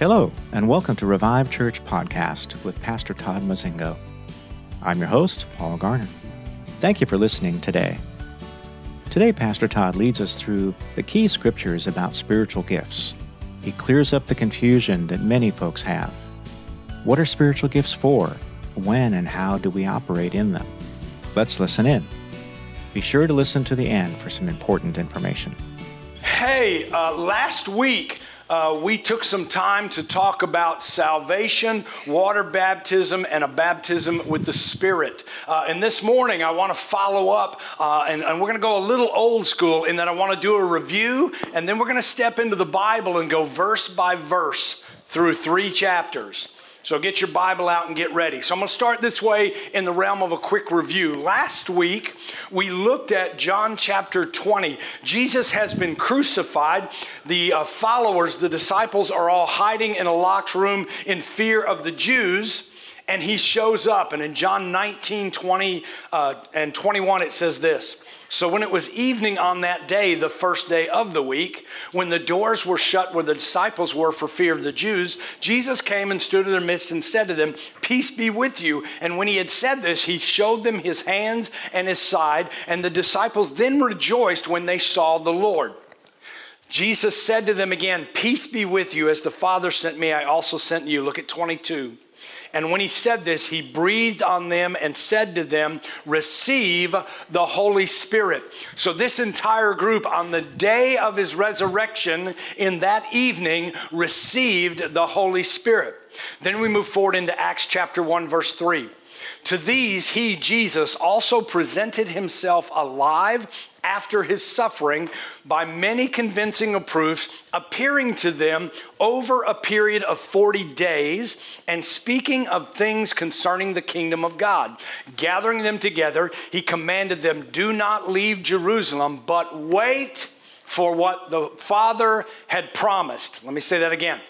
Hello, and welcome to Revive Church Podcast with Pastor Todd Mozingo. I'm your host, Paul Garner. Thank you for listening today. Today, Pastor Todd leads us through the key scriptures about spiritual gifts. He clears up the confusion that many folks have. What are spiritual gifts for? When and how do we operate in them? Let's listen in. Be sure to listen to the end for some important information. Hey, uh, last week uh, we took some time to talk about salvation, water baptism, and a baptism with the Spirit. Uh, and this morning, I want to follow up, uh, and, and, we're going to go a little old school in that I want to do a review, and then we're going to step into the Bible and go verse by verse through three chapters. So get your Bible out and get ready. So I'm going to start this way in the realm of a quick review. Last week, we looked at John chapter 20. Jesus has been crucified. The uh, followers, the disciples, are all hiding in a locked room in fear of the Jews. And he shows up. And in John 19, 20, uh, and 21, it says this. So when it was evening on that day, the first day of the week, when the doors were shut where the disciples were for fear of the Jews, Jesus came and stood in their midst and said to them, Peace be with you. And when he had said this, he showed them his hands and his side, and the disciples then rejoiced when they saw the Lord. Jesus said to them again, Peace be with you. As the Father sent me, I also sent you. Look at 22. And when he said this, he breathed on them and said to them, Receive the Holy Spirit. So, this entire group, on the day of his resurrection, in that evening, received the Holy Spirit. Then we move forward into Acts chapter 1, verse 3. To these, he, Jesus, also presented himself alive after his suffering by many convincing of proofs, appearing to them over a period of 40 days and speaking of things concerning the kingdom of God. Gathering them together, he commanded them, Do not leave Jerusalem, but wait for what the Father had promised. Let me say that again.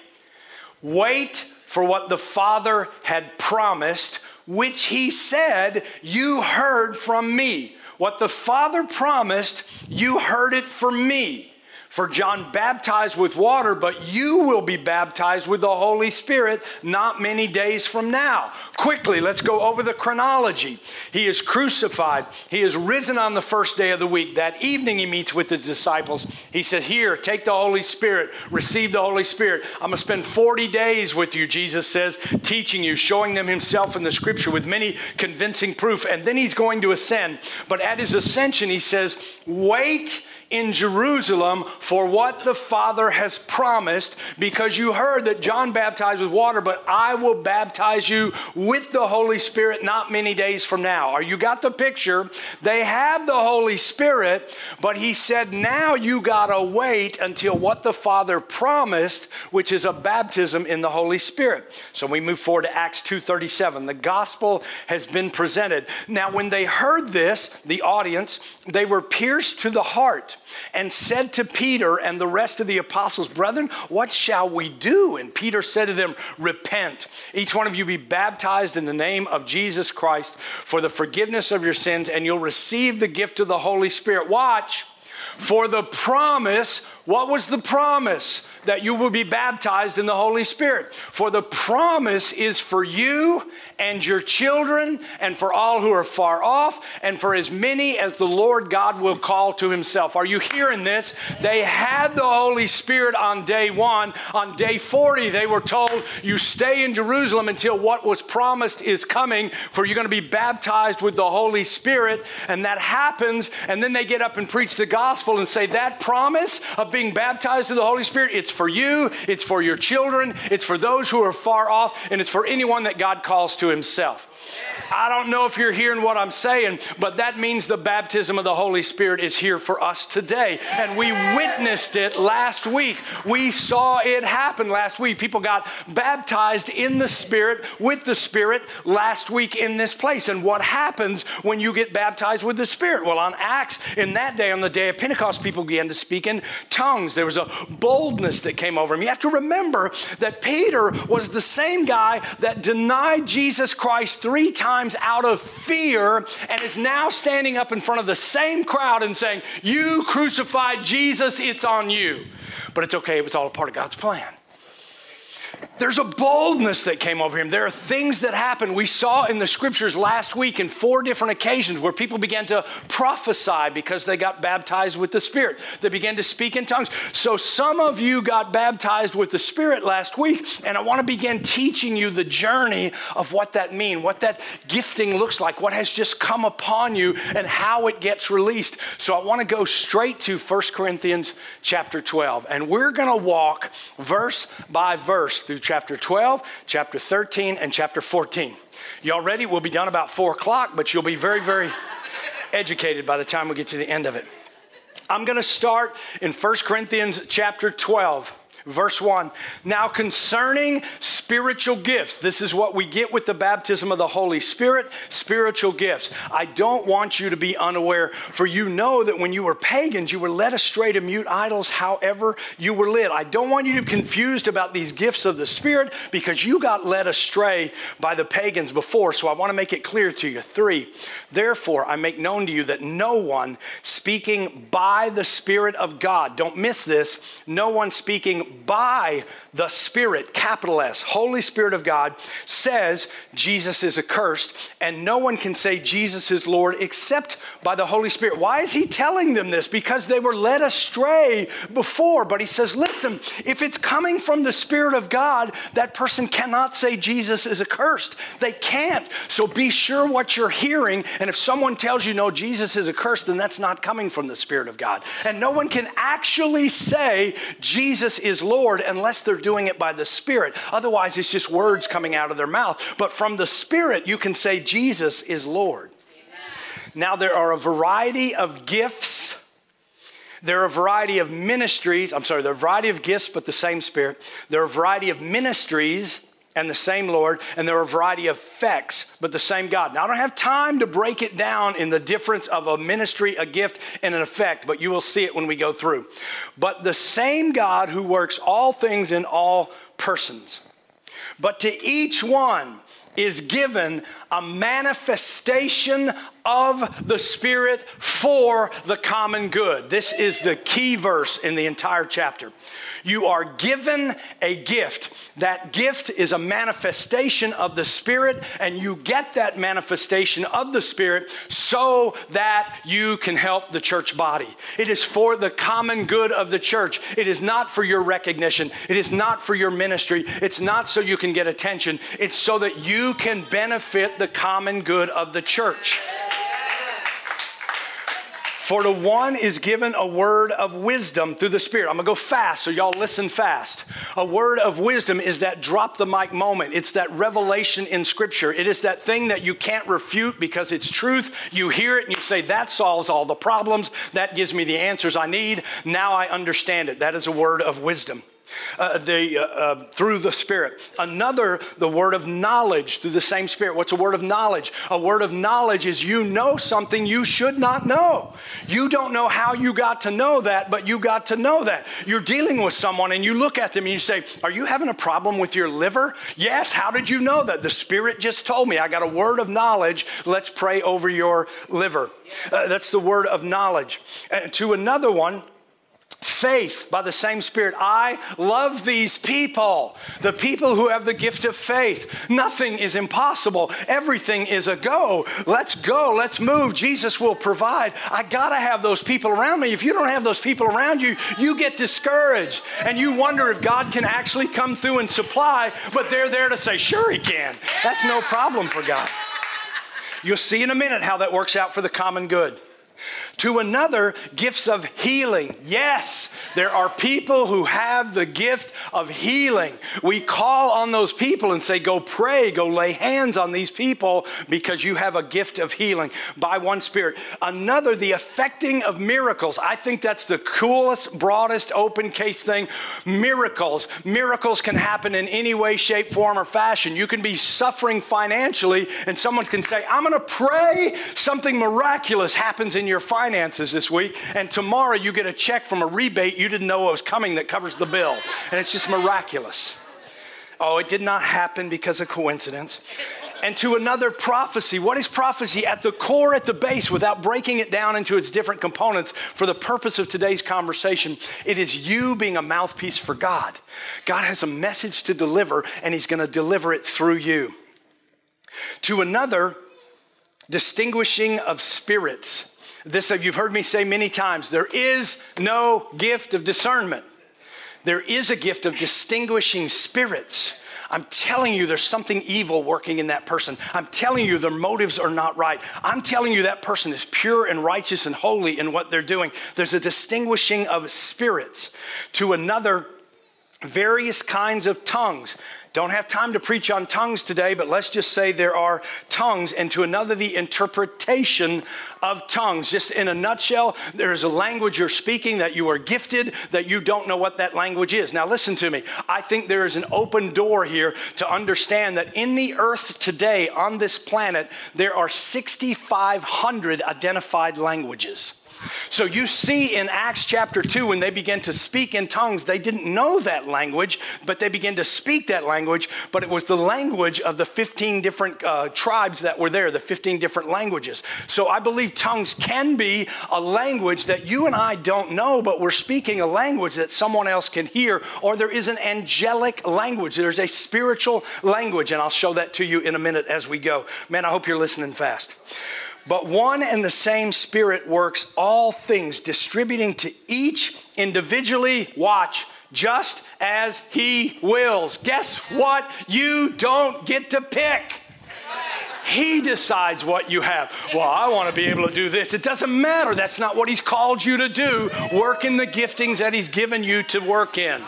Wait for what the Father had promised, which he said, You heard from me. What the Father promised, you heard it from me. For John baptized with water, but you will be baptized with the Holy Spirit not many days from now. Quickly, let's go over the chronology. He is crucified. He is risen on the first day of the week. That evening, he meets with the disciples. He says, Here, take the Holy Spirit, receive the Holy Spirit. I'm going to spend 40 days with you, Jesus says, teaching you, showing them himself in the scripture with many convincing proof. And then he's going to ascend. But at his ascension, he says, Wait in Jerusalem for what the Father has promised, because you heard that John baptized with water, but I will baptize you with the Holy Spirit not many days from now. Are you got the picture? They have the Holy Spirit, but he said, now you got to wait until what the Father promised, which is a baptism in the Holy Spirit. So we move forward to Acts 2:37. The gospel has been presented. Now when they heard this, the audience, they were pierced to the heart and said to Peter and the rest of the apostles, Brethren, what shall we do? And Peter said to them, Repent. Each one of you be baptized in the name of Jesus Christ for the forgiveness of your sins, and you'll receive the gift of the Holy Spirit. Watch. For the promise, what was the promise? That you will be baptized in the Holy Spirit. For the promise is for you and your children, and for all who are far off, and for as many as the Lord God will call to himself. Are you hearing this? They had the Holy Spirit on day one. On day 40, they were told, You stay in Jerusalem until what was promised is coming, for you're going to be baptized with the Holy Spirit. And that happens, and then they get up and preach the gospel and say, That promise of being baptized in the Holy Spirit, it's for you, it's for your children, it's for those who are far off, and it's for anyone that God calls to himself. I don't know if you're hearing what I'm saying, but that means the baptism of the Holy Spirit is here for us today. And we witnessed it last week. We saw it happen last week. People got baptized in the Spirit, with the Spirit, last week in this place. And what happens when you get baptized with the Spirit? Well, on Acts, in that day, on the day of Pentecost, people began to speak in tongues. There was a boldness that came over them. You have to remember that Peter was the same guy that denied Jesus Christ three times times out of fear and is now standing up in front of the same crowd and saying, You crucified Jesus, it's on you. But it's okay, it was all a part of God's plan. There's a boldness that came over him. There are things that happen. We saw in the scriptures last week in four different occasions where people began to prophesy because they got baptized with the Spirit. They began to speak in tongues. So some of you got baptized with the Spirit last week, and I want to begin teaching you the journey of what that means, what that gifting looks like, what has just come upon you, and how it gets released. So I want to go straight to 1 Corinthians chapter 12, and we're going to walk verse by verse through chapter 12, chapter 13, and chapter 14. Y'all ready? We'll be done about 4 o'clock, but you'll be very, very educated by the time we get to the end of it. I'm going to start in 1 Corinthians chapter 12. Verse 1 Now concerning spiritual gifts, this is what we get with the baptism of the Holy Spirit spiritual gifts. I don't want you to be unaware, for you know that when you were pagans, you were led astray to mute idols, however you were led. I don't want you to be confused about these gifts of the Spirit because you got led astray by the pagans before. So I want to make it clear to you. Three, therefore, I make known to you that no one speaking by the Spirit of God, don't miss this, no one speaking by the Spirit, capital S, Holy Spirit of God, says Jesus is accursed, and no one can say Jesus is Lord except by the Holy Spirit. Why is he telling them this? Because they were led astray before. But he says, listen, if it's coming from the Spirit of God, that person cannot say Jesus is accursed. They can't. So be sure what you're hearing. And if someone tells you, no, Jesus is accursed, then that's not coming from the Spirit of God. And no one can actually say Jesus is Lord unless they're doing it by the Spirit. Otherwise, it's just words coming out of their mouth. But from the Spirit, you can say Jesus is Lord. Amen. Now, there are a variety of gifts. There are a variety of ministries. I'm sorry, there are a variety of gifts, but the same Spirit. There are a variety of ministries and the same Lord, and there are a variety of effects, but the same God. Now, I don't have time to break it down in the difference of a ministry, a gift, and an effect, but you will see it when we go through. But the same God who works all things in all persons. But to each one is given a manifestation of the Spirit for the common good. This is the key verse in the entire chapter. You are given a gift. That gift is a manifestation of the Spirit, and you get that manifestation of the Spirit so that you can help the church body. It is for the common good of the church. It is not for your recognition, it is not for your ministry, it's not so you can get attention, it's so that you can benefit the common good of the church. For to one is given a word of wisdom through the Spirit. I'm gonna go fast, so y'all listen fast. A word of wisdom is that drop the mic moment. It's that revelation in Scripture. It is that thing that you can't refute because it's truth. You hear it and you say, That solves all the problems. That gives me the answers I need. Now I understand it. That is a word of wisdom uh, the, uh, uh, through the Spirit. Another, the word of knowledge through the same Spirit. What's a word of knowledge? A word of knowledge is you know something you should not know. You don't know how you got to know that, but you got to know that. You're dealing with someone and you look at them and you say, Are you having a problem with your liver? Yes. How did you know that? The Spirit just told me. I got a word of knowledge. Let's pray over your liver. Uh, that's the word of knowledge. to another one, faith by the same Spirit. I love these people, the people who have the gift of faith. Nothing is impossible, everything is a go. Let's go, let's move. Jesus will provide. I got to have those people around me. If you don't have those people around you, you get discouraged and you wonder if God can actually come through and supply, but they're there to say, sure, He can. That's no problem for God. You'll see in a minute how that works out for the common good. To another, gifts of healing. Yes, there are people who have the gift of healing. We call on those people and say, Go pray, go lay hands on these people because you have a gift of healing by one Spirit. Another, the effecting of miracles. I think that's the coolest, broadest, open case thing. Miracles. Miracles can happen in any way, shape, form, or fashion. You can be suffering financially, and someone can say, I'm going to pray something miraculous happens in your finances this week, and tomorrow you get a check from a rebate you didn't know was coming that covers the bill. And it's just miraculous. Oh, it did not happen because of coincidence. and to another prophecy. What is prophecy? At the core, at the base, without breaking it down into its different components, for the purpose of today's conversation, it is you being a mouthpiece for God. God has a message to deliver, and He's going to deliver it through you. To another, distinguishing of spirits. This uh, you've heard me say many times there is no gift of discernment. There is a gift of distinguishing spirits. I'm telling you, there's something evil working in that person. I'm telling you, their motives are not right. I'm telling you, that person is pure and righteous and holy in what they're doing. There's a distinguishing of spirits. To another, various kinds of tongues. Don't have time to preach on tongues today, but let's just say there are tongues, and to another, the interpretation of tongues. Just in a nutshell, there is a language you're speaking that you are gifted, that you don't know what that language is. Now, listen to me. I think there is an open door here to understand that in the earth today, on this planet, there are 6,500 identified languages. So you see in Acts chapter 2, when they began to speak in tongues, they didn't know that language, but they began to speak that language, but it was the language of the 15 different uh, tribes that were there, the 15 different languages. So I believe tongues can be a language that you and I don't know, but we're speaking a language that someone else can hear, or there is an angelic language. There's a spiritual language, and I'll show that to you in a minute as we go. Man, I hope you're listening fast. But one and the same Spirit works all things, distributing to each individually, watch, just as He wills. Guess what? You don't get to pick. He decides what you have. Well, I want to be able to do this. It doesn't matter. That's not what He's called you to do. Work in the giftings that He's given you to work in.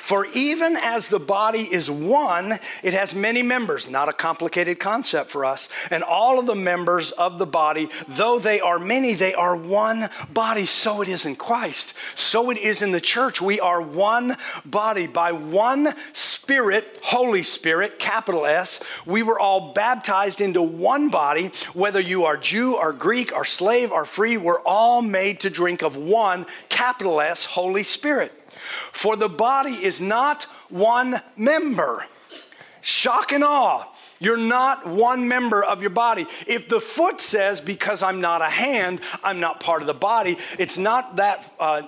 For even as the body is one, it has many members, not a complicated concept for us. And all of the members of the body, though they are many, they are one body. So it is in Christ. So it is in the church. We are one body by one Spirit, Holy Spirit, capital S. We were all baptized into one body, whether you are Jew or Greek or slave or free, we're all made to drink of one, capital S, Holy Spirit. For the body is not one member. Shock and awe. You're not one member of your body. If the foot says, because I'm not a hand, I'm not part of the body, it's not that uh,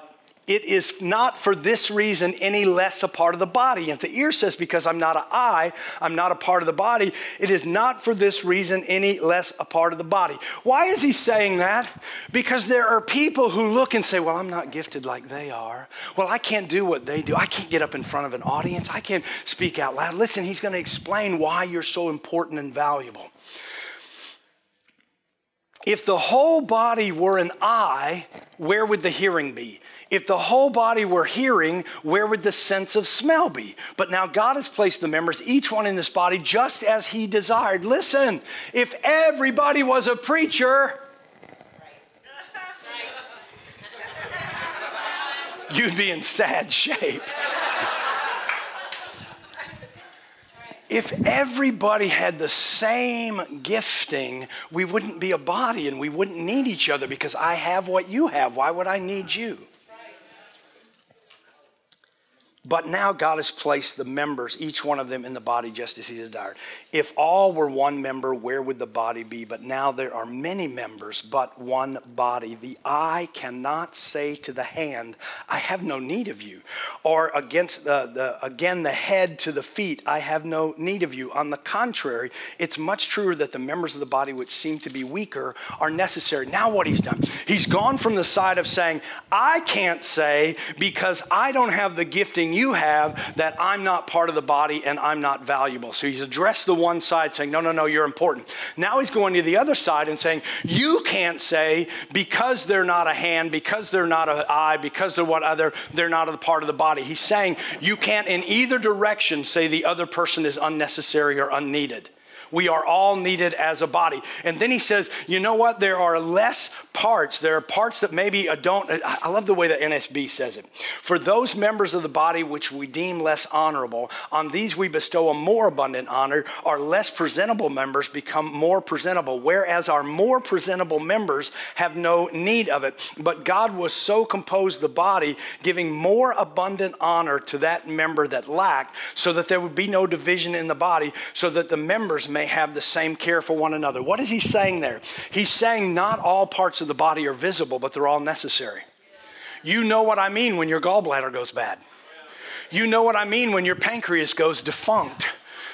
it is not for this reason any less a part of the body. If the ear says, Because I'm not an eye, I'm not a part of the body, it is not for this reason any less a part of the body. Why is he saying that? Because there are people who look and say, Well, I'm not gifted like they are. Well, I can't do what they do. I can't get up in front of an audience. I can't speak out loud. Listen, he's going to explain why you're so important and valuable. If the whole body were an eye, where would the hearing be? If the whole body were hearing, where would the sense of smell be? But now God has placed the members, each one in this body, just as He desired. Listen, if everybody was a preacher, you'd be in sad shape. if everybody had the same gifting, we wouldn't be a body and we wouldn't need each other because I have what you have. Why would I need you? But now God has placed the members, each one of them, in the body just as He desired. If all were one member, where would the body be? But now there are many members, but one body. The eye cannot say to the hand, I have no need of you. Or against the, the again, the head to the feet, I have no need of you. On the contrary, it's much truer that the members of the body which seem to be weaker are necessary. Now, what He's done, He's gone from the side of saying, I can't say because I don't have the gifting you have that I'm not part of the body and I'm not valuable. So he's addressed the one side saying, No, no, no, you're important. Now he's going to the other side and saying, You can't say because they're not a hand, because they're not an eye, because they're what other, they're not a part of the body. He's saying you can't in either direction say the other person is unnecessary or unneeded. We are all needed as a body. And then he says, you know what? There are less parts. There are parts that maybe don't. I love the way the NSB says it. For those members of the body which we deem less honorable, on these we bestow a more abundant honor. Our less presentable members become more presentable, whereas our more presentable members have no need of it. But God was so composed the body, giving more abundant honor to that member that lacked, so that there would be no division in the body, so that the members may may have the same care for one another. What is he saying there? He's saying not all parts of the body are visible, but they're all necessary. You know what I mean when your gallbladder goes bad. You know what I mean when your pancreas goes defunct.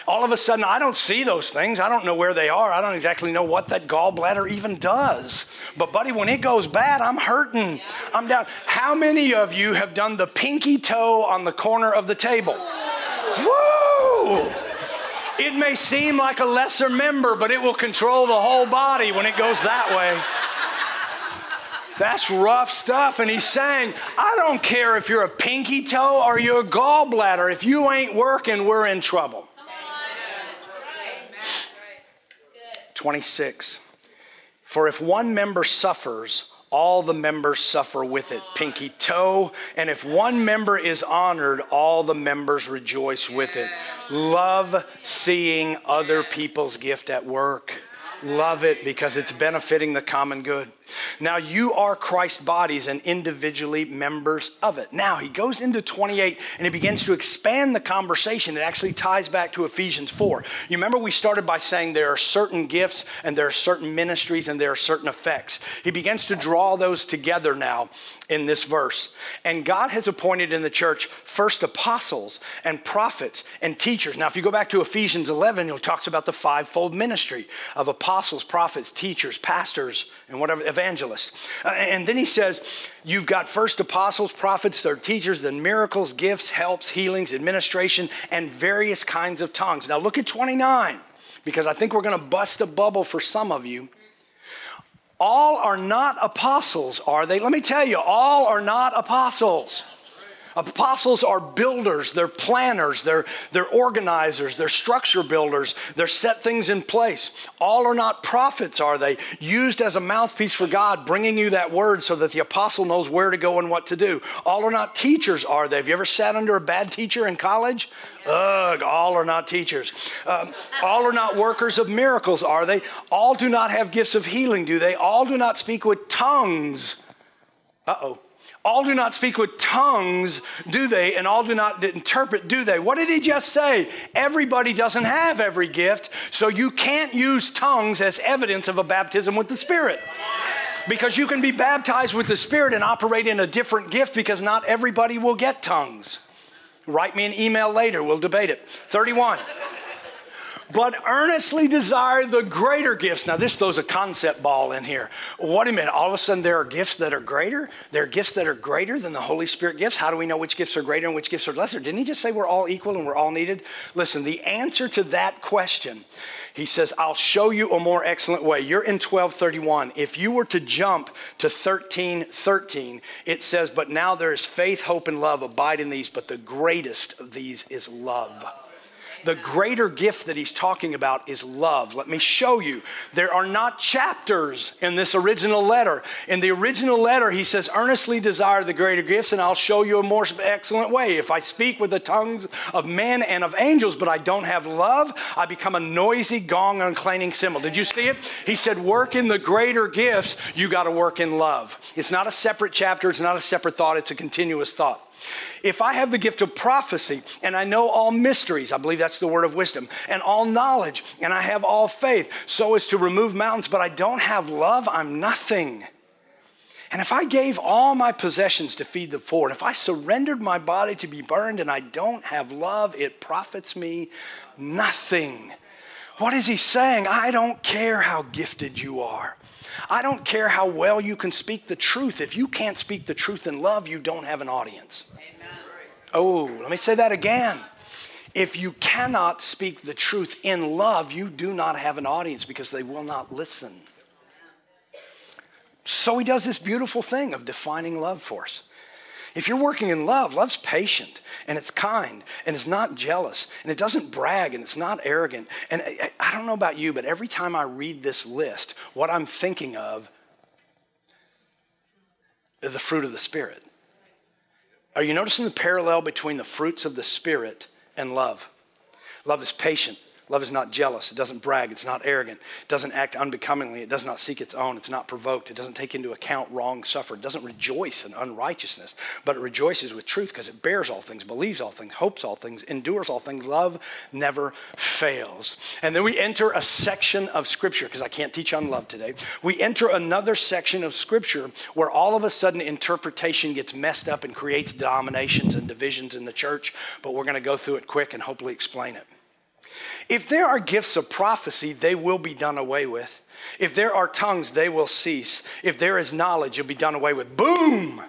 All of a sudden, I don't see those things. I don't know where they are. I don't exactly know what that gallbladder even does. But, buddy, when it goes bad, I'm hurting. I'm down. How many of you have done the pinky toe on the corner of the table? Woo! It may seem like a lesser member, but it will control the whole body when it goes that way. That's rough stuff. And he's saying, I don't care if you're a pinky toe or you're a gallbladder. If you ain't working, we're in trouble. 26. For if one member suffers, all the members suffer with it. Pinky toe. And if one member is honored, all the members rejoice with it. Love seeing other people's gift at work. Love it because it's benefiting the common good. Now, you are Christ's bodies and individually members of it. Now, he goes into 28 and he begins to expand the conversation. It actually ties back to Ephesians 4. You remember we started by saying there are certain gifts and there are certain ministries and there are certain effects. He begins to draw those together now in this verse. And God has appointed in the church first apostles and prophets and teachers. Now, if you go back to Ephesians 11, he talks about the fivefold ministry of apostles, prophets, teachers, pastors, and whatever evangelist. Uh, and then he says, You've got first apostles, prophets, third teachers, then miracles, gifts, helps, healings, administration, and various kinds of tongues. Now look at 29, because I think we're going to bust a bubble for some of you. All are not apostles, are they? Let me tell you, all are not apostles. Apostles are builders, they're planners, they're, they're organizers, they're structure builders, they're set things in place. All are not prophets, are they? Used as a mouthpiece for God, bringing you that word so that the apostle knows where to go and what to do. All are not teachers, are they? Have you ever sat under a bad teacher in college? Ugh, all are not teachers. Um, all are not workers of miracles, are they? All do not have gifts of healing, do they? All do not speak with tongues. Uh oh. All do not speak with tongues, do they? And all do not interpret, do they? What did he just say? Everybody doesn't have every gift, so you can't use tongues as evidence of a baptism with the Spirit. Because you can be baptized with the Spirit and operate in a different gift because not everybody will get tongues. Write me an email later, we'll debate it. 31 but earnestly desire the greater gifts. Now, this throws a concept ball in here. What do you mean? All of a sudden, there are gifts that are greater? There are gifts that are greater than the Holy Spirit gifts? How do we know which gifts are greater and which gifts are lesser? Didn't he just say we're all equal and we're all needed? Listen, the answer to that question, he says, I'll show you a more excellent way. You're in 1231. If you were to jump to 1313, it says, But now there is faith, hope, and love abide in these, but the greatest of these is love the greater gift that he's talking about is love. Let me show you. There are not chapters in this original letter. In the original letter, he says, Earnestly desire the greater gifts, and I'll show you a more excellent way. If I speak with the tongues of men and of angels, but I don't have love, I become a noisy gong and clanging cymbal. Did you see it? He said, Work in the greater gifts, you got to work in love. It's not a separate chapter, it's not a separate thought, it's a continuous thought. If I have the gift of prophecy and I know all mysteries, I believe that's the word of wisdom, and all knowledge, and I have all faith, so as to remove mountains, but I don't have love, I'm nothing. And if I gave all my possessions to feed the poor, and if I surrendered my body to be burned and I don't have love, it profits me nothing. What is he saying? I don't care how gifted you are. I don't care how well you can speak the truth. If you can't speak the truth in love, you don't have an audience. Oh, let me say that again. If you cannot speak the truth in love, you do not have an audience because they will not listen. So he does this beautiful thing of defining love for us. If you're working in love, love's patient and it's kind and it's not jealous and it doesn't brag and it's not arrogant. And I, I, don't know about you, but every time I read this list, what I'm thinking of is the fruit of the Spirit. Are you noticing the parallel between the fruits of the Spirit and love? Love is patient. Love is not jealous. It doesn't brag. It's not arrogant. It doesn't act unbecomingly. It does not seek its own. It's not provoked. It doesn't take into account wrong suffered. It doesn't rejoice in unrighteousness, but it rejoices with truth because it bears all things, believes all things, hopes all things, endures all things. Love never fails. And then we enter a section of Scripture because I can't teach on love today. We enter another section of Scripture where all of a sudden interpretation gets messed up and creates dominations and divisions in the church, but we're going to go through it quick and hopefully explain it. If there are gifts of prophecy, they will be done away with. If there are tongues, they will cease. If there is knowledge, it'll be done away with. Boom!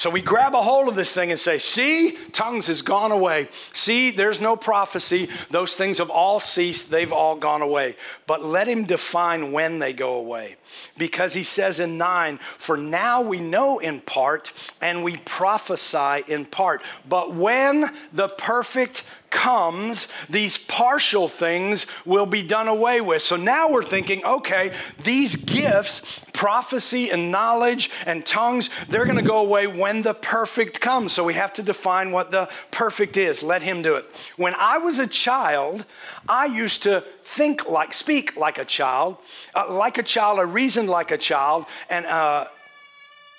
So we grab a hold of this thing and say, See, tongues has gone away. See, there's no prophecy. Those things have all ceased. They've all gone away. But let him define when they go away. Because he says in 9, For now we know in part and we prophesy in part. But when the perfect comes, these partial things will be done away with. So now we're thinking, okay, these gifts, prophecy and knowledge and tongues, they're going to go away when the perfect comes. So we have to define what the perfect is. Let him do it. When I was a child, I used to think like, speak like a child, uh, like a child, I reasoned like a child, and uh,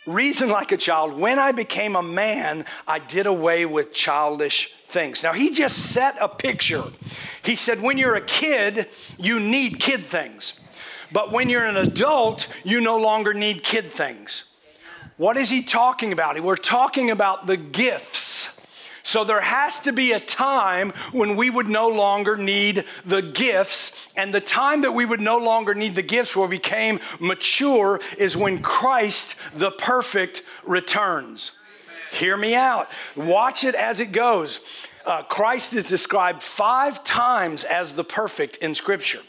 reason like a child. When I became a man, I did away with childish things. Now, he just set a picture. He said, when you're a kid, you need kid things. But when you're an adult, you no longer need kid things. What is he talking about? We're talking about the gifts. So there has to be a time when we would no longer need the gifts. And the time that we would no longer need the gifts where we became mature is when Christ, the perfect, returns. Hear me out. Watch it as it goes. Uh, Christ is described five times as the perfect in Scripture.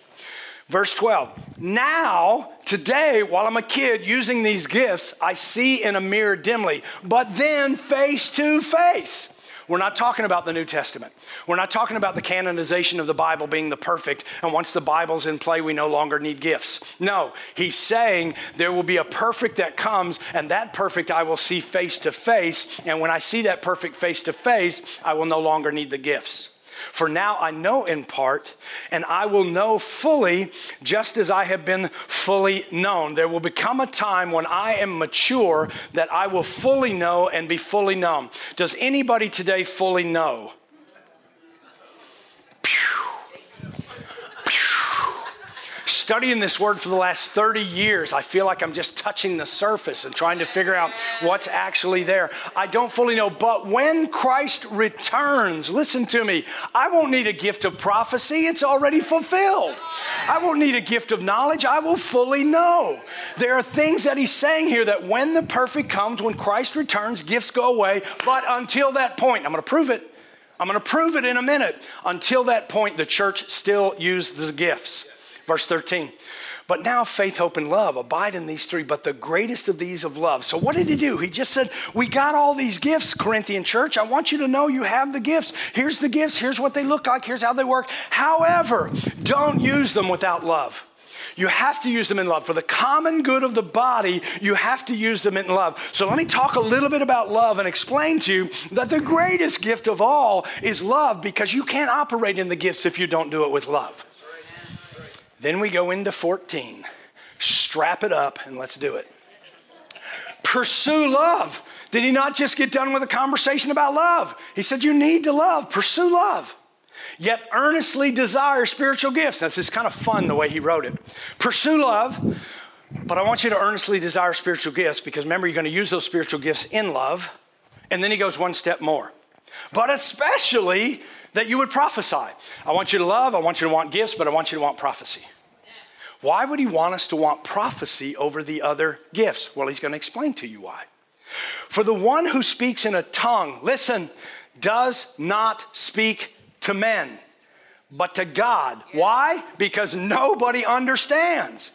Verse 12. Now, today, while I'm a kid using these gifts, I see in a mirror dimly, but then face to face. We're not talking about the New Testament. We're not talking about the canonization of the Bible being the perfect, and once the Bible's in play, we no longer need gifts. No, he's saying there will be a perfect that comes, and that perfect I will see face to face. And when I see that perfect face to face, I will no longer need the gifts. For now I know in part, and I will know fully, just as I have been fully known. There will become a time when I am mature that I will fully know and be fully known. Does anybody today fully know? Studying this word for the last 30 years, I feel like I'm just touching the surface and trying to figure out what's actually there. I don't fully know. But when Christ returns, listen to me, I won't need a gift of prophecy, it's already fulfilled. I won't need a gift of knowledge, I will fully know. There are things that he's saying here that when the perfect comes, when Christ returns, gifts go away. But until that point, I'm going to prove it. I'm going to prove it in a minute. Until that point, the church still uses the gifts. Verse 13. But now faith, hope, and love abide in these three, but the greatest of these of love. So, what did he do? He just said, We got all these gifts, Corinthian church. I want you to know you have the gifts. Here's the gifts. Here's what they look like. Here's how they work. However, don't use them without love. You have to use them in love. For the common good of the body, you have to use them in love. So let me talk a little bit about love and explain to you that the greatest gift of all is love because you can't operate in the gifts if you don't do it with love. Then we go into 14. Strap it up and let's do it. Pursue love. Did he not just get done with a conversation about love? He said, You need to love, pursue love. Yet earnestly desire spiritual gifts. That's just kind of fun the way he wrote it. Pursue love, but I want you to earnestly desire spiritual gifts because remember, you're going to use those spiritual gifts in love. And then he goes one step more. But especially that you would prophesy. I want you to love, I want you to want gifts, but I want you to want prophecy. Why would he want us to want prophecy over the other gifts? Well, he's going to explain to you why. For the one who speaks in a tongue, listen, does not speak to men, but to God. Why? Because nobody understands.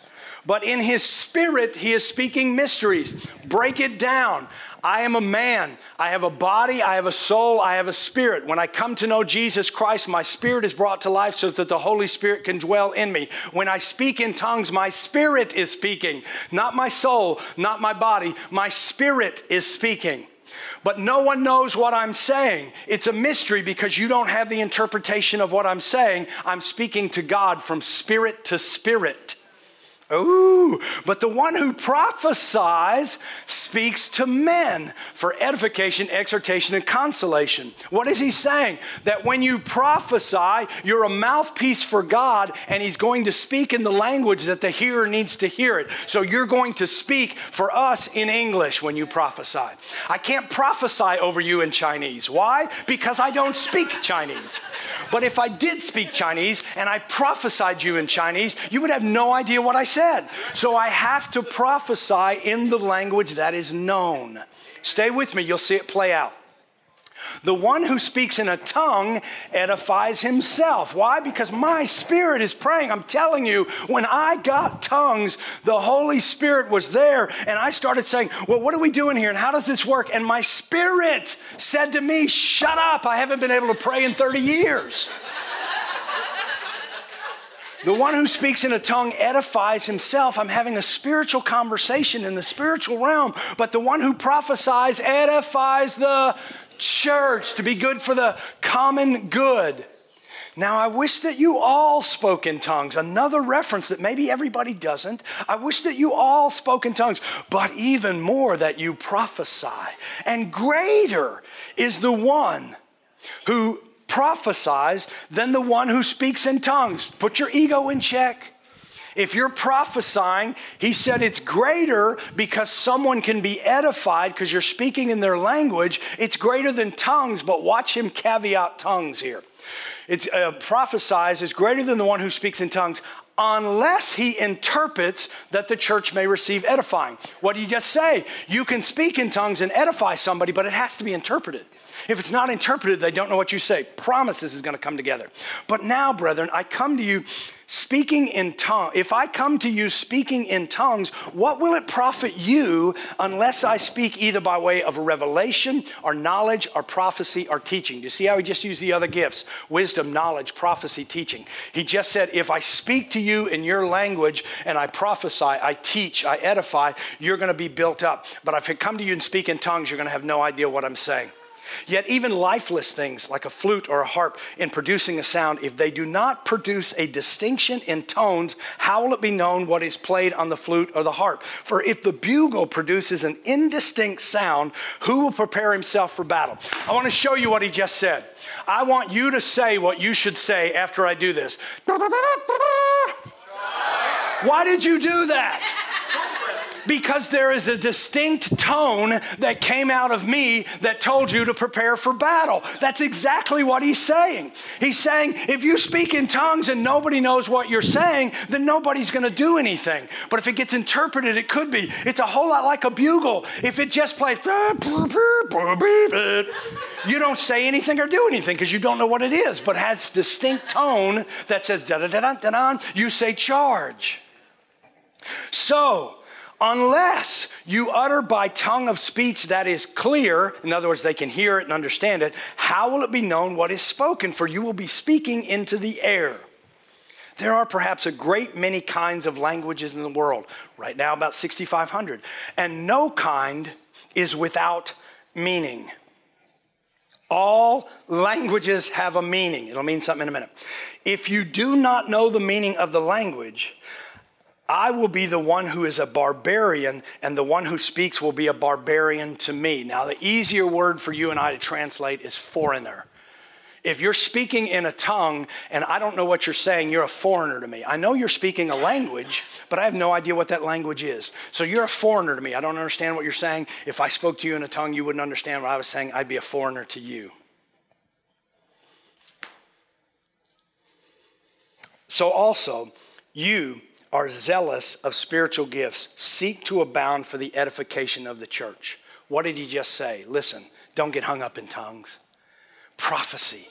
But in his spirit, he is speaking mysteries. Break it down. I am a man. I have a body. I have a soul. I have a spirit. When I come to know Jesus Christ, my spirit is brought to life so that the Holy Spirit can dwell in me. When I speak in tongues, my spirit is speaking, not my soul, not my body. My spirit is speaking. but no one knows what I'm saying. It's a mystery because you don't have the interpretation of what I'm saying. I'm speaking to God from spirit to spirit. Ooh, but the one who prophesies speaks to men for edification, exhortation, and consolation. What is he saying? That when you prophesy, you're a mouthpiece for God, and he's going to speak in the language that the hearer needs to hear it. So you're going to speak for us in English when you prophesy. I can't prophesy over you in Chinese. Why? Because I don't speak Chinese. But if I did speak Chinese and I prophesied you in Chinese, you would have no idea what I said. So I have to prophesy in the language that is known. Stay with me, you'll see it play out. The one who speaks in a tongue edifies himself. Why? Because my spirit is praying. I'm telling you, when I got tongues, the Holy Spirit was there, and I started saying, Well, what are we doing here, and how does this work? And my spirit said to me, Shut up, I haven't been able to pray in 30 years. The one who speaks in a tongue edifies himself. I'm having a spiritual conversation in the spiritual realm, but the one who prophesies edifies the church, to be good for the common good. Now, I wish that you all spoke in tongues. Another reference that maybe everybody doesn't. I wish that you all spoke in tongues, but even more that you prophesy. And greater is the one who prophesies than the one who speaks in tongues. Put your ego in check. If you're prophesying, he said it's greater because someone can be edified because you're speaking in their language. It's greater than tongues, but watch him caveat tongues here. It's uh, prophesies is greater than the one who speaks in tongues unless he interprets that the church may receive edifying. What do you just say? You can speak in tongues and edify somebody, but it has to be interpreted. If it's not interpreted, they don't know what you say. Promises is going to come together. But now, brethren, I come to you speaking in tongues, if I come to you speaking in tongues, what will it profit you unless I speak either by way of a revelation or knowledge or prophecy or teaching? Do you see how he just used the other gifts? Wisdom, knowledge, prophecy, teaching. He just said, if I speak to you in your language and I prophesy, I teach, I edify, you're going to be built up. But if I come to you and speak in tongues, you're going to have no idea what I'm saying. Yet, even lifeless things like a flute or a harp, in producing a sound, if they do not produce a distinction in tones, how will it be known what is played on the flute or the harp? For if the bugle produces an indistinct sound, who will prepare himself for battle? I want to show you what he just said. I want you to say what you should say after I do this. Why did you do that? Because there is a distinct tone that came out of me that told you to prepare for battle. That's exactly what he's saying. He's saying if you speak in tongues and nobody knows what you're saying, then nobody's going to do anything. But if it gets interpreted, it could be. It's a whole lot like a bugle. If it just plays, you don't say anything or do anything because you don't know what it is, but has distinct tone that says da da da da da. You say charge. So, unless you utter by tongue of speech that is clear, in other words, they can hear it and understand it, how will it be known what is spoken? For you will be speaking into the air. There are perhaps a great many kinds of languages in the world, right now about 6,500, and no kind is without meaning. All languages have a meaning. It'll mean something in a minute. If you do not know the meaning of the language, I will be the one who is a barbarian, and the one who speaks will be a barbarian to me. Now, the easier word for you and I to translate is foreigner. If you're speaking in a tongue and I don't know what you're saying, you're a foreigner to me. I know you're speaking a language, but I have no idea what that language is. So you're a foreigner to me. I don't understand what you're saying. If I spoke to you in a tongue, you wouldn't understand what I was saying. I'd be a foreigner to you. So, also, you are zealous of spiritual gifts, seek to abound for the edification of the church. What did he just say? Listen, don't get hung up in tongues. Prophecy.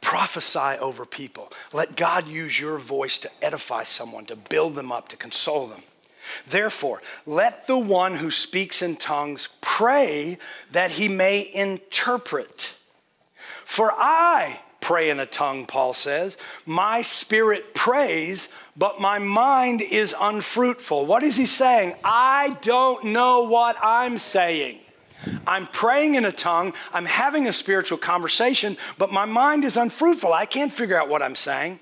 Prophesy over people. Let God use your voice to edify someone, to build them up, to console them. Therefore, let the one who speaks in tongues pray that he may interpret. For I pray in a tongue, Paul says. My spirit prays, but my mind is unfruitful. What is he saying? I don't know what I'm saying. I'm praying in a tongue, I'm having a spiritual conversation, but my mind is unfruitful. I can't figure out what I'm saying.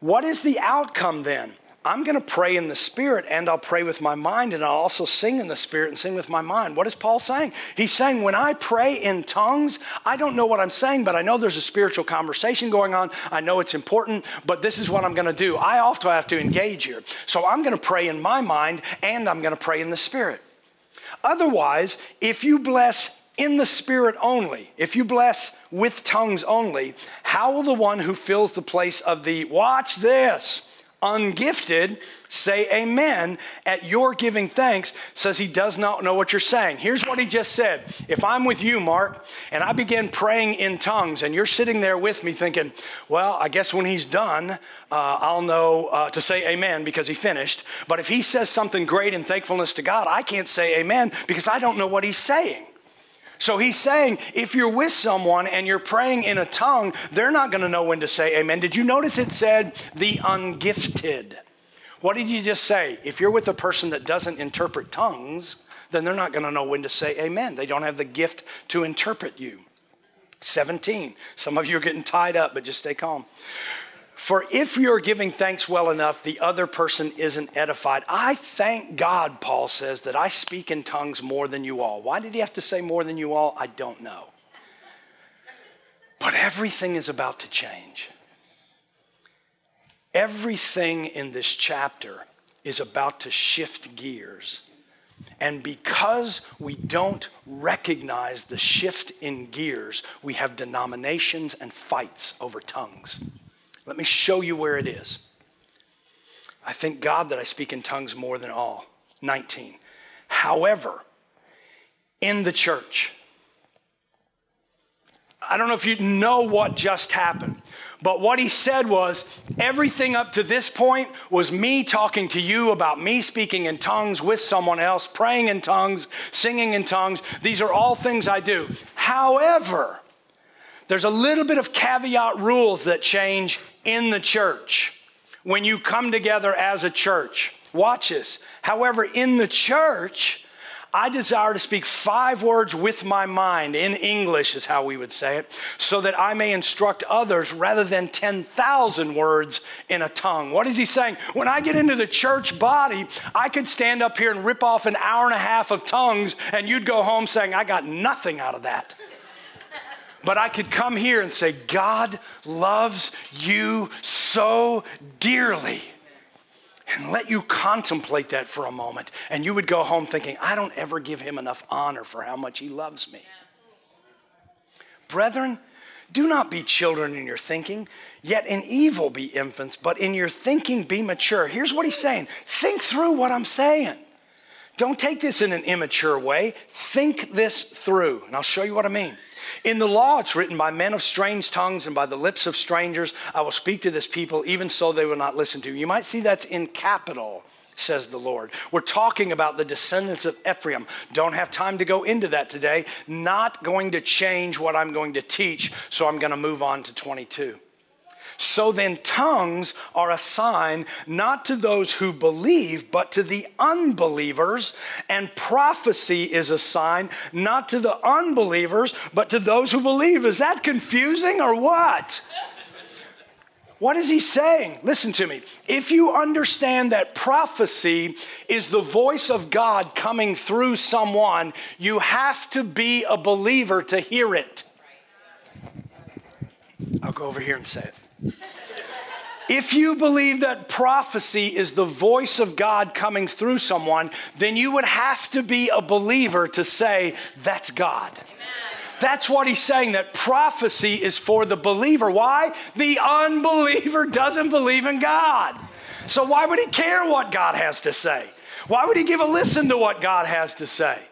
What is the outcome then? I'm going to pray in the Spirit and I'll pray with my mind and I'll also sing in the Spirit and sing with my mind. What is Paul saying? He's saying, when I pray in tongues, I don't know what I'm saying, but I know there's a spiritual conversation going on. I know it's important, but this is what I'm going to do. I also have to engage here. So I'm going to pray in my mind and I'm going to pray in the Spirit. Otherwise, if you bless in the Spirit only, if you bless with tongues only, how will the one who fills the place of the, watch this, ungifted say amen at your giving thanks says he does not know what you're saying. Here's what he just said. If i'm with you mark and i begin praying in tongues and you're sitting there with me thinking well i guess when he's done uh, i'll know uh, to say amen because he finished. But if he says something great in thankfulness to god i can't say amen because i don't know what he's saying so he's saying if you're with someone and you're praying in a tongue, they're not going to know when to say amen. Did you notice it said the ungifted? What did you just say? If you're with a person that doesn't interpret tongues, then they're not going to know when to say amen. They don't have the gift to interpret you. 17. Some of you are getting tied up, but just stay calm. For if you're giving thanks well enough, the other person isn't edified. I thank God, Paul says, that I speak in tongues more than you all. Why did he have to say more than you all? I don't know. But everything is about to change. Everything in this chapter is about to shift gears. And because we don't recognize the shift in gears, we have denominations and fights over tongues. Let me show you where it is. I thank God that I speak in tongues more than all. 19. However, in the church, I don't know if you know what just happened, but what he said was everything up to this point was me talking to you about me speaking in tongues with someone else, praying in tongues, singing in tongues. These are all things I do. However, there's a little bit of caveat rules that change in the church when you come together as a church. Watch this. However, in the church, I desire to speak five words with my mind, in English is how we would say it, so that I may instruct others rather than 10,000 words in a tongue. What is he saying? When I get into the church body, I could stand up here and rip off an hour and a half of tongues, and you'd go home saying, I got nothing out of that. But I could come here and say, God loves you so dearly. And let you contemplate that for a moment. And you would go home thinking, I don't ever give him enough honor for how much he loves me. Brethren, do not be children in your thinking, yet in evil be infants, but in your thinking be mature. Here's what he's saying think through what I'm saying. Don't take this in an immature way. Think this through. And I'll show you what I mean. In the law, it's written, By men of strange tongues and by the lips of strangers, I will speak to this people, even so they will not listen to you. You might see that's in capital says the Lord. We're talking about the descendants of Ephraim. Don't have time to go into that today. Not going to change what I'm going to teach, so I'm going to move on to 22. So then, tongues are a sign not to those who believe, but to the unbelievers. And prophecy is a sign not to the unbelievers, but to those who believe. Is that confusing or what? What is he saying? Listen to me. If you understand that prophecy is the voice of God coming through someone, you have to be a believer to hear it. I'll go over here and say it. If you believe that prophecy is the voice of God coming through someone, then you would have to be a believer to say, That's God. That's what he's saying, that prophecy is for the believer. Why? The unbeliever doesn't believe in God. So, why would he care what God has to say? Why would he give a listen to what God has to say?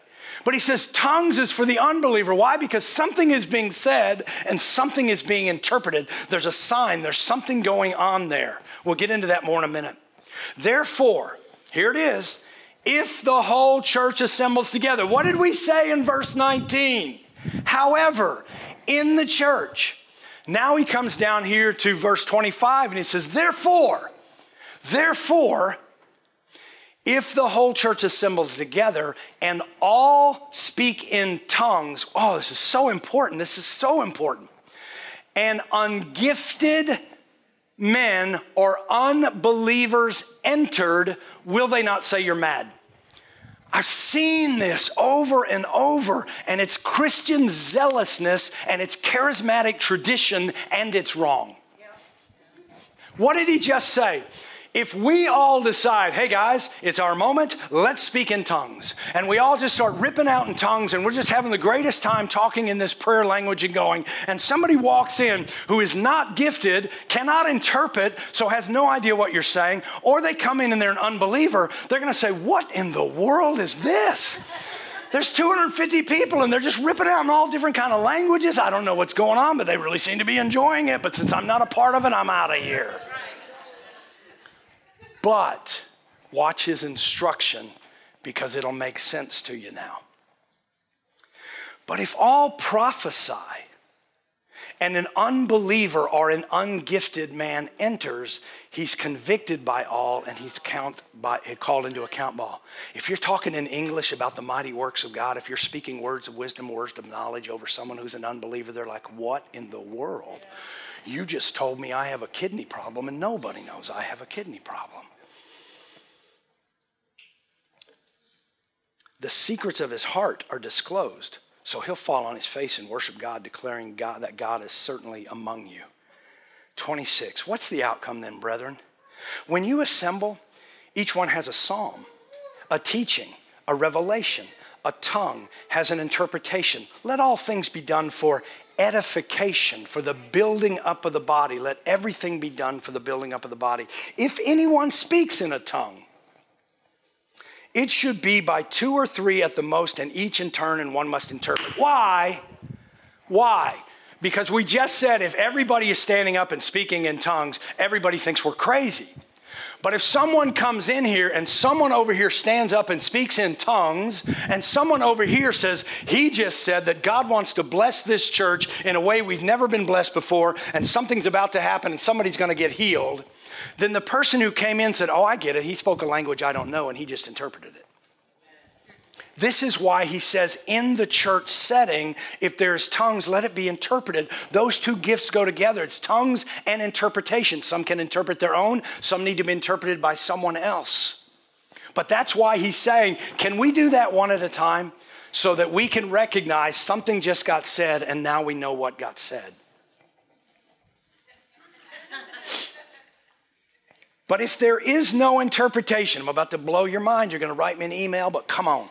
But he says tongues is for the unbeliever. Why? Because something is being said and something is being interpreted. There's a sign, there's something going on there. We'll get into that more in a minute. Therefore, here it is if the whole church assembles together. What did we say in verse 19? However, in the church, now he comes down here to verse 25 and he says, Therefore, therefore, if the whole church assembles together and all speak in tongues, oh, this is so important. This is so important. And ungifted men or unbelievers entered, will they not say you're mad? I've seen this over and over, and it's Christian zealousness and it's charismatic tradition, and it's wrong. What did he just say? If we all decide, hey guys, it's our moment, let's speak in tongues, and we all just start ripping out in tongues, and we're just having the greatest time talking in this prayer language and going, and somebody walks in who is not gifted, cannot interpret, so has no idea what you're saying, or they come in and they're an unbeliever, they're gonna say, What in the world is this? There's 250 people and they're just ripping out in all different kind of languages. I don't know what's going on, but they really seem to be enjoying it. But since I'm not a part of it, I'm out of here. But watch his instruction because it'll make sense to you now. But if all prophesy and an unbeliever or an ungifted man enters, he's convicted by all and he's count by, called into account by all. If you're talking in English about the mighty works of God, if you're speaking words of wisdom, words of knowledge over someone who's an unbeliever, they're like, What in the world? You just told me I have a kidney problem and nobody knows I have a kidney problem. The secrets of his heart are disclosed. So he'll fall on his face and worship God, declaring God, that God is certainly among you. 26. What's the outcome then, brethren? When you assemble, each one has a psalm, a teaching, a revelation, a tongue, has an interpretation. Let all things be done for edification, for the building up of the body. Let everything be done for the building up of the body. If anyone speaks in a tongue, it should be by two or three at the most, and each in turn, and one must interpret. Why? Why? Because we just said if everybody is standing up and speaking in tongues, everybody thinks we're crazy. But if someone comes in here and someone over here stands up and speaks in tongues, and someone over here says, He just said that God wants to bless this church in a way we've never been blessed before, and something's about to happen and somebody's going to get healed, then the person who came in said, Oh, I get it. He spoke a language I don't know, and he just interpreted it. This is why he says in the church setting, if there's tongues, let it be interpreted. Those two gifts go together. It's tongues and interpretation. Some can interpret their own, some need to be interpreted by someone else. But that's why he's saying, can we do that one at a time so that we can recognize something just got said and now we know what got said? But if there is no interpretation, I'm about to blow your mind. You're going to write me an email, but come on.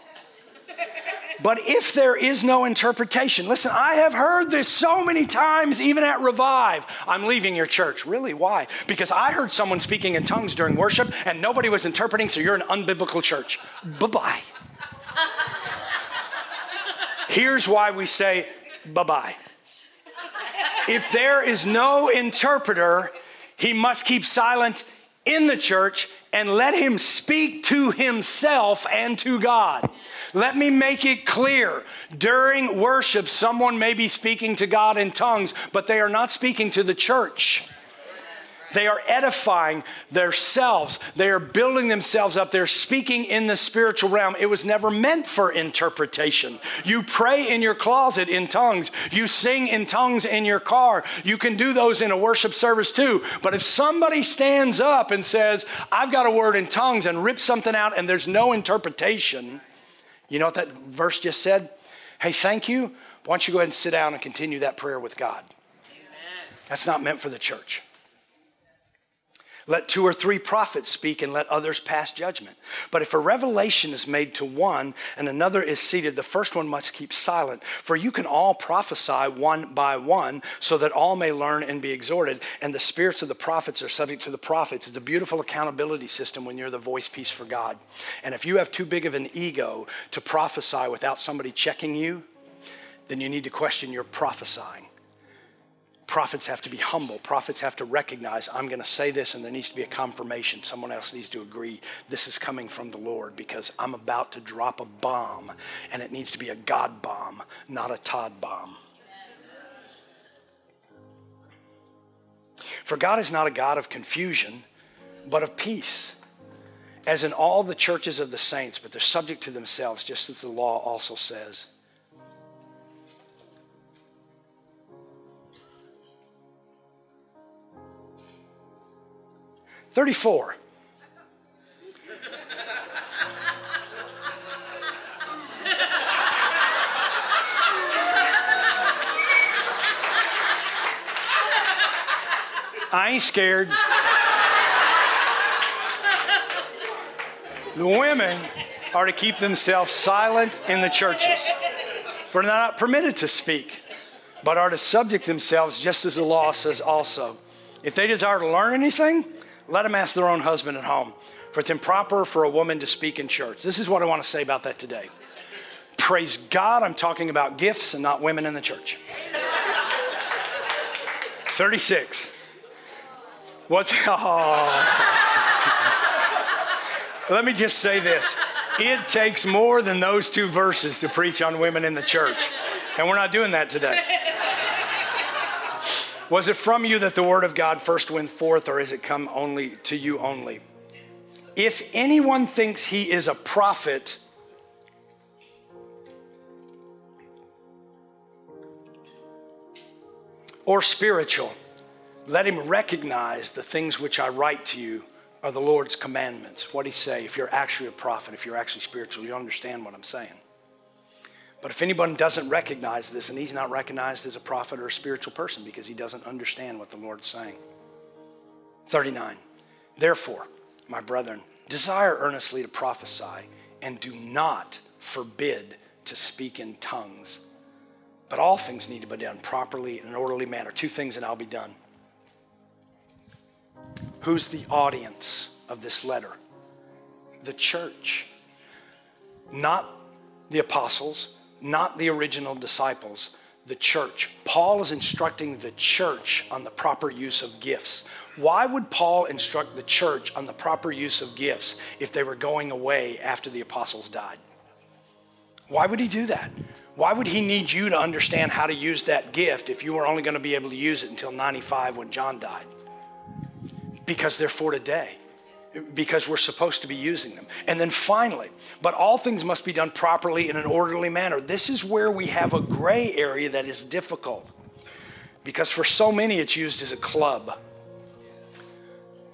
But if there is no interpretation, listen, I have heard this so many times, even at Revive. I'm leaving your church. Really? Why? Because I heard someone speaking in tongues during worship and nobody was interpreting, so you're an unbiblical church. Bye bye. Here's why we say bye bye. If there is no interpreter, he must keep silent in the church and let him speak to himself and to God. Let me make it clear. During worship, someone may be speaking to God in tongues, but they are not speaking to the church. They are edifying themselves. They are building themselves up. They're speaking in the spiritual realm. It was never meant for interpretation. You pray in your closet in tongues. You sing in tongues in your car. You can do those in a worship service too. But if somebody stands up and says, I've got a word in tongues and rips something out and there's no interpretation, you know what that verse just said? Hey, thank you. Why don't you go ahead and sit down and continue that prayer with God? Amen. That's not meant for the church. Let two or three prophets speak and let others pass judgment. But if a revelation is made to one and another is seated, the first one must keep silent. For you can all prophesy one by one, so that all may learn and be exhorted. And the spirits of the prophets are subject to the prophets. It's a beautiful accountability system when you're the voice piece for God. And if you have too big of an ego to prophesy without somebody checking you, then you need to question your prophesying prophets have to be humble. Prophets have to recognize, I'm going to say this, and there needs to be a confirmation. Someone else needs to agree this is coming from the Lord because I'm about to drop a bomb, and it needs to be a God bomb, not a Todd bomb. For God is not a God of confusion, but of peace as in all the churches of the saints, but they're subject to themselves, just as the law also says. Thirty-four. I ain't scared. The women are to keep themselves silent in the churches, for they're not permitted to speak, but are to subject themselves just as the law says also. If they desire to learn anything, let them ask their own husband at home, for it's improper for a woman to speak in church. This is what I want to say about that today. Praise God, I'm talking about gifts and not women in the church. 36. What's, oh. Let me just say this it takes more than those two verses to preach on women in the church, and we're not doing that today. Was it from you that the word of God first went forth, or is it come only to you only? If anyone thinks he is a prophet, or spiritual, let him recognize the things which I write to you are the Lord's commandments. What he say? If you're actually a prophet, if you're actually spiritual, you understand what I'm saying. But if anyone doesn't recognize this, and he's not recognized as a prophet or a spiritual person because he doesn't understand what the Lord's saying. 39. Therefore, my brethren, desire earnestly to prophesy and do not forbid to speak in tongues. But all things need to be done properly in an orderly manner. Two things, and I'll be done. Who's the audience of this letter? The church. Not the apostles, not the original disciples, the church. Paul is instructing the church on the proper use of gifts. Why would Paul instruct the church on the proper use of gifts if they were going away after the apostles died? Why would he do that? Why would he need you to understand how to use that gift if you were only going to be able to use it until 95 when John died? because they're for today, because we're supposed to be using them. And then finally, but all things must be done properly in an orderly manner. This is where we have a gray area that is difficult because for so many it's used as a club.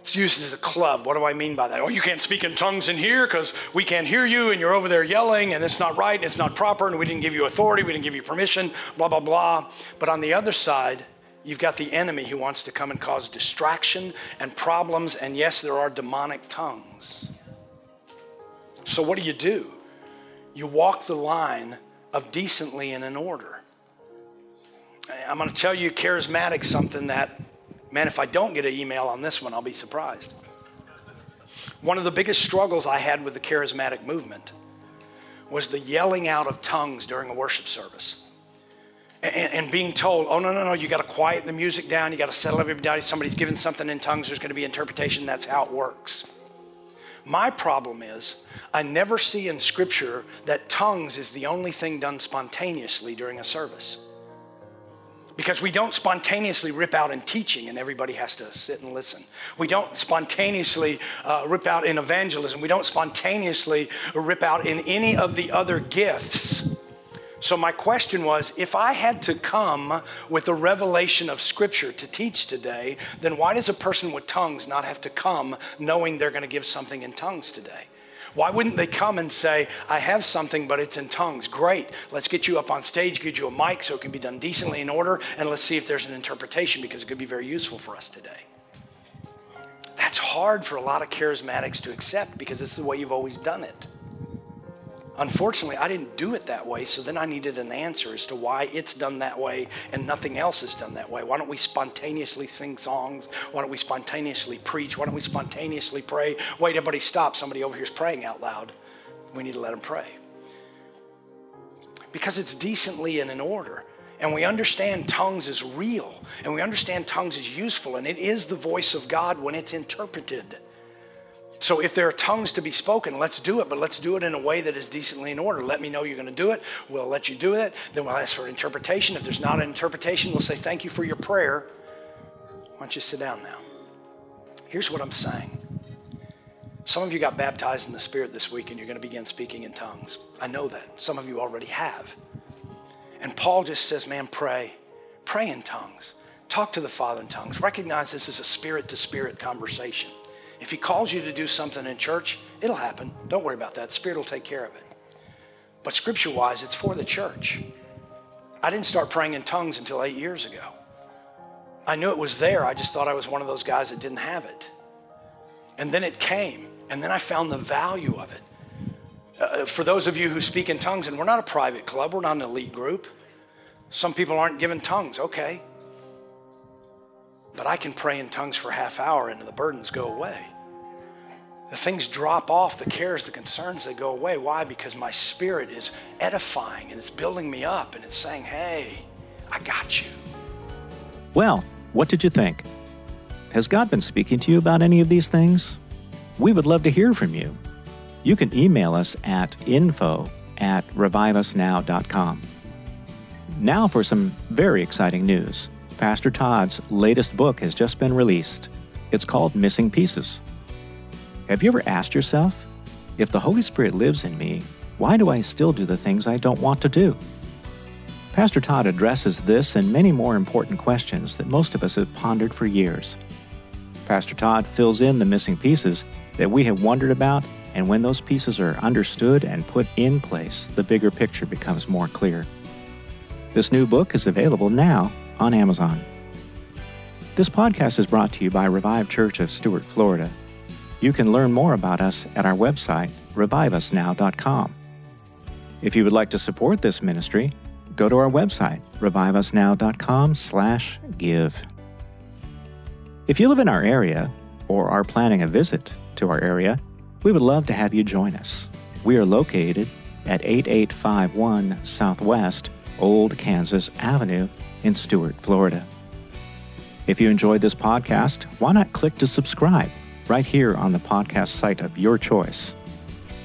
It's used as a club. What do I mean by that? Oh, you can't speak in tongues in here because we can't hear you and you're over there yelling and it's not right, and it's not proper, and we didn't give you authority, we didn't give you permission, blah, blah, blah. But on the other side, You've got the enemy who wants to come and cause distraction and problems, and yes, there are demonic tongues. So, what do you do? You walk the line of decently and in order. I'm going to tell you, charismatic, something that, man, if I don't get an email on this one, I'll be surprised. One of the biggest struggles I had with the charismatic movement was the yelling out of tongues during a worship service and, and, being told, oh, no, no, no, you got to quiet the music down, you got to settle everybody. Somebody's giving something in tongues, there's going to be interpretation. That's how it works. My problem is, I never see in Scripture that tongues is the only thing done spontaneously during a service. Because we don't spontaneously rip out in teaching and everybody has to sit and listen. We don't spontaneously uh, rip out in evangelism. We don't spontaneously rip out in any of the other gifts so, my question was if I had to come with a revelation of Scripture to teach today, then why does a person with tongues not have to come knowing they're going to give something in tongues today? Why wouldn't they come and say, I have something, but it's in tongues? Great. Let's get you up on stage, get you a mic so it can be done decently in order, and let's see if there's an interpretation because it could be very useful for us today. That's hard for a lot of charismatics to accept because it's the way you've always done it. Unfortunately, I didn't do it that way, so then I needed an answer as to why it's done that way and nothing else is done that way. Why don't we spontaneously sing songs? Why don't we spontaneously preach? Why don't we spontaneously pray? Wait, everybody stop. Somebody over here is praying out loud. We need to let them pray. Because it's decently and in order. And we understand tongues is real, and we understand tongues is useful, and it is the voice of God when it's interpreted. So if there are tongues to be spoken, let's do it, but let's do it in a way that is decently in order. Let me know you're going to do it. We'll let you do it. Then we'll ask for interpretation. If there's not an interpretation, we'll say thank you for your prayer. Why don't you sit down now? Here's what I'm saying Some of you got baptized in the Spirit this week and you're going to begin speaking in tongues. I know that. Some of you already have. And Paul just says, man, pray. Pray in tongues. Talk to the Father in tongues. Recognize this is a spirit to spirit conversation. If he calls you to do something in church, it'll happen. Don't worry about that. Spirit will take care of it. But scripture wise, it's for the church. I didn't start praying in tongues until eight years ago. I knew it was there. I just thought I was one of those guys that didn't have it. And then it came, and then I found the value of it. Uh, for those of you who speak in tongues, and we're not a private club, we're not an elite group. Some people aren't given tongues, okay. But I can pray in tongues for a half hour and the burdens go away. The things drop off, the cares, the concerns, they go away. Why? Because my spirit is edifying and it's building me up and it's saying, hey, I got you. Well, what did you think? Has God been speaking to you about any of these things? We would love to hear from you. You can email us at info at reviveusnow.com. Now for some very exciting news. Pastor Todd's latest book has just been released. It's called Missing Pieces. Have you ever asked yourself, if the Holy Spirit lives in me, why do I still do the things I don't want to do? Pastor Todd addresses this and many more important questions that most of us have pondered for years. Pastor Todd fills in the missing pieces that we have wondered about, and when those pieces are understood and put in place, the bigger picture becomes more clear. This new book is available now on Amazon. This podcast is brought to you by Revive Church of Stuart, Florida. You can learn more about us at our website, reviveusnow.com. If you would like to support this ministry, go to our website, reviveusnow.com/give. If you live in our area or are planning a visit to our area, we would love to have you join us. We are located at 8851 Southwest Old Kansas Avenue in Stuart, Florida. If you enjoyed this podcast, why not click to subscribe right here on the podcast site of your choice?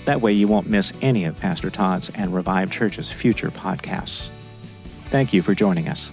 That way you won't miss any of Pastor Todd's and Revive Church's future podcasts. Thank you for joining us.